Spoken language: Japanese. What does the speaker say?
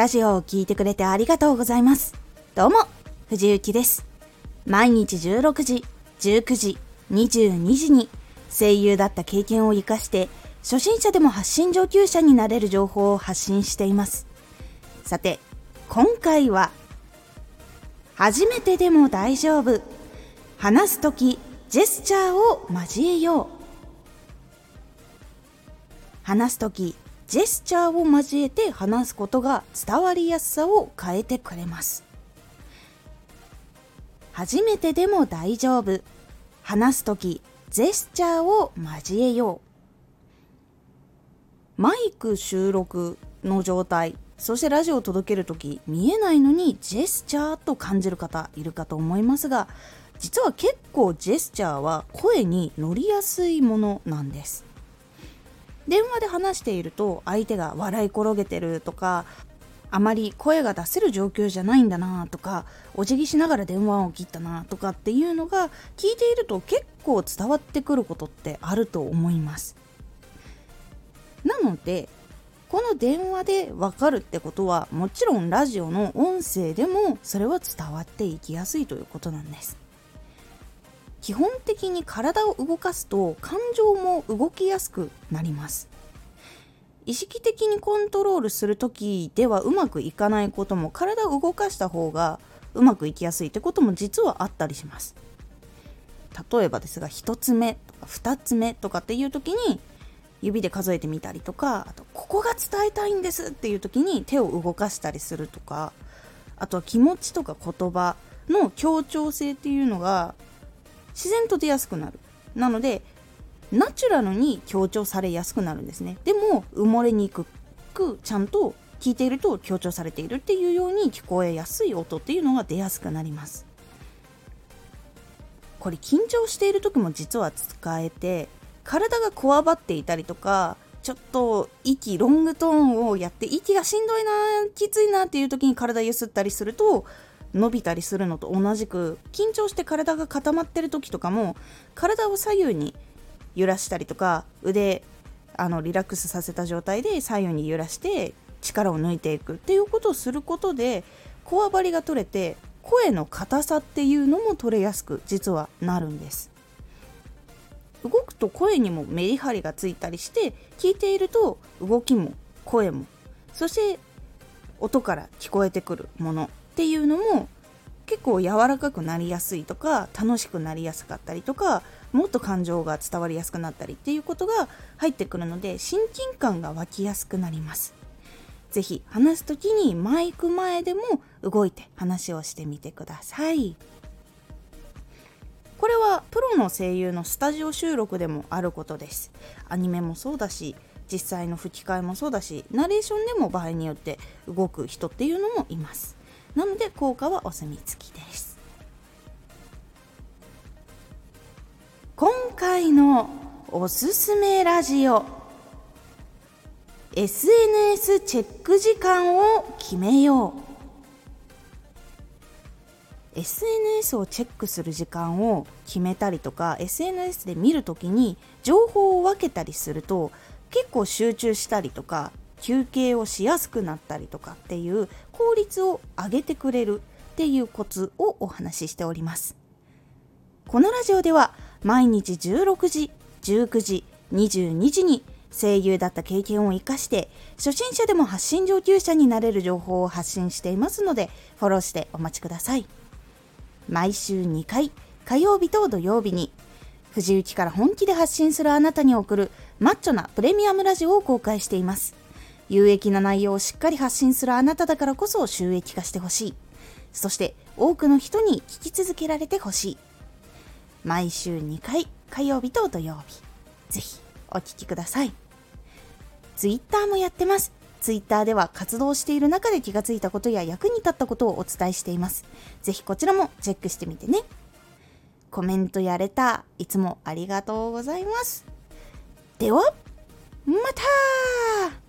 ラジオを聴いてくれてありがとうございます。どうも、藤幸です。毎日16時、19時、22時に声優だった経験を活かして初心者でも発信上級者になれる情報を発信しています。さて、今回は初めてでも大丈夫話すときジェスチャーを交えよう話すときジェスチャーを交えて話すことが伝わりやすさを変えてくれます。初めてでも大丈夫。話すときジェスチャーを交えよう。マイク収録の状態。そしてラジオを届ける時見えないのにジェスチャーと感じる方いるかと思いますが実は結構ジェスチャーは声に乗りやすいものなんです。電話で話していると相手が笑い転げてるとかあまり声が出せる状況じゃないんだなとかお辞儀しながら電話を切ったなとかっていうのが聞いていると結構伝わってくることってあると思います。なのでこの電話でわかるってことはもちろんラジオの音声でもそれは伝わっていきやすいということなんです。基本的に体を動かすと感情も動きやすくなります。意識的にコントロールする時ではうまくいかないことも体を動かした方がうまくいきやすいってことも実はあったりします。例えばですが1つ目とか2つ目とかっていう時に指で数えてみたりとかあとここが伝えたいんですっていう時に手を動かしたりするとかあとは気持ちとか言葉の協調性っていうのが自然と出やすくなる。なのでナチュラルに強調されやすくなるんですね。でも埋もれにくくちゃんと聞いていると強調されているっていうように聞こえやすい音っていうのが出やすくなります。これ緊張している時も実は使えて体がこわばっていたりとかちょっと息ロングトーンをやって息がしんどいなきついなっていう時に体ゆすったりすると伸びたりするのと同じく緊張して体が固まってる時とかも体を左右に揺らしたりとか腕あのリラックスさせた状態で左右に揺らして力を抜いていくっていうことをすることでこわばりが取れて声の硬さっていうのも取れやすく実はなるんです。動くと声にもメリハリがついたりして聞いていると動きも声もそして音から聞こえてくるもの。っていうのも結構柔らかくなりやすいとか楽しくなりやすかったりとかもっと感情が伝わりやすくなったりっていうことが入ってくるので親近感が湧きやすくなります。是非話す時にマイク前でも動いて話をしてみてください。これはプロの声優のスタジオ収録でもあることです。アニメもそうだし実際の吹き替えもそうだしナレーションでも場合によって動く人っていうのもいます。なので効果はお墨付きです。今回のおすすめラジオ SNS チェック時間を決めよう。SNS をチェックする時間を決めたりとか SNS で見るときに情報を分けたりすると結構集中したりとか休憩をしやすくなったりとかっていう効率を上げてくれるっていうコツをお話ししております。このラジオでは毎日16時19時22時に声優だった経験を生かして初心者でも発信上級者になれる情報を発信していますのでフォローしてお待ちください。毎週2回火曜日と土曜日に藤雪から本気で発信するあなたに送るマッチョなプレミアムラジオを公開しています。有益な内容をしっかり発信するあなただからこそ収益化してほしい。そして多くの人に聞き続けられてほしい。毎週2回、火曜日と土曜日。ぜひお聴きください。Twitter もやってます。Twitter では活動している中で気がついたことや役に立ったことをお伝えしています。ぜひこちらもチェックしてみてね。コメントやれた、いつもありがとうございます。では、また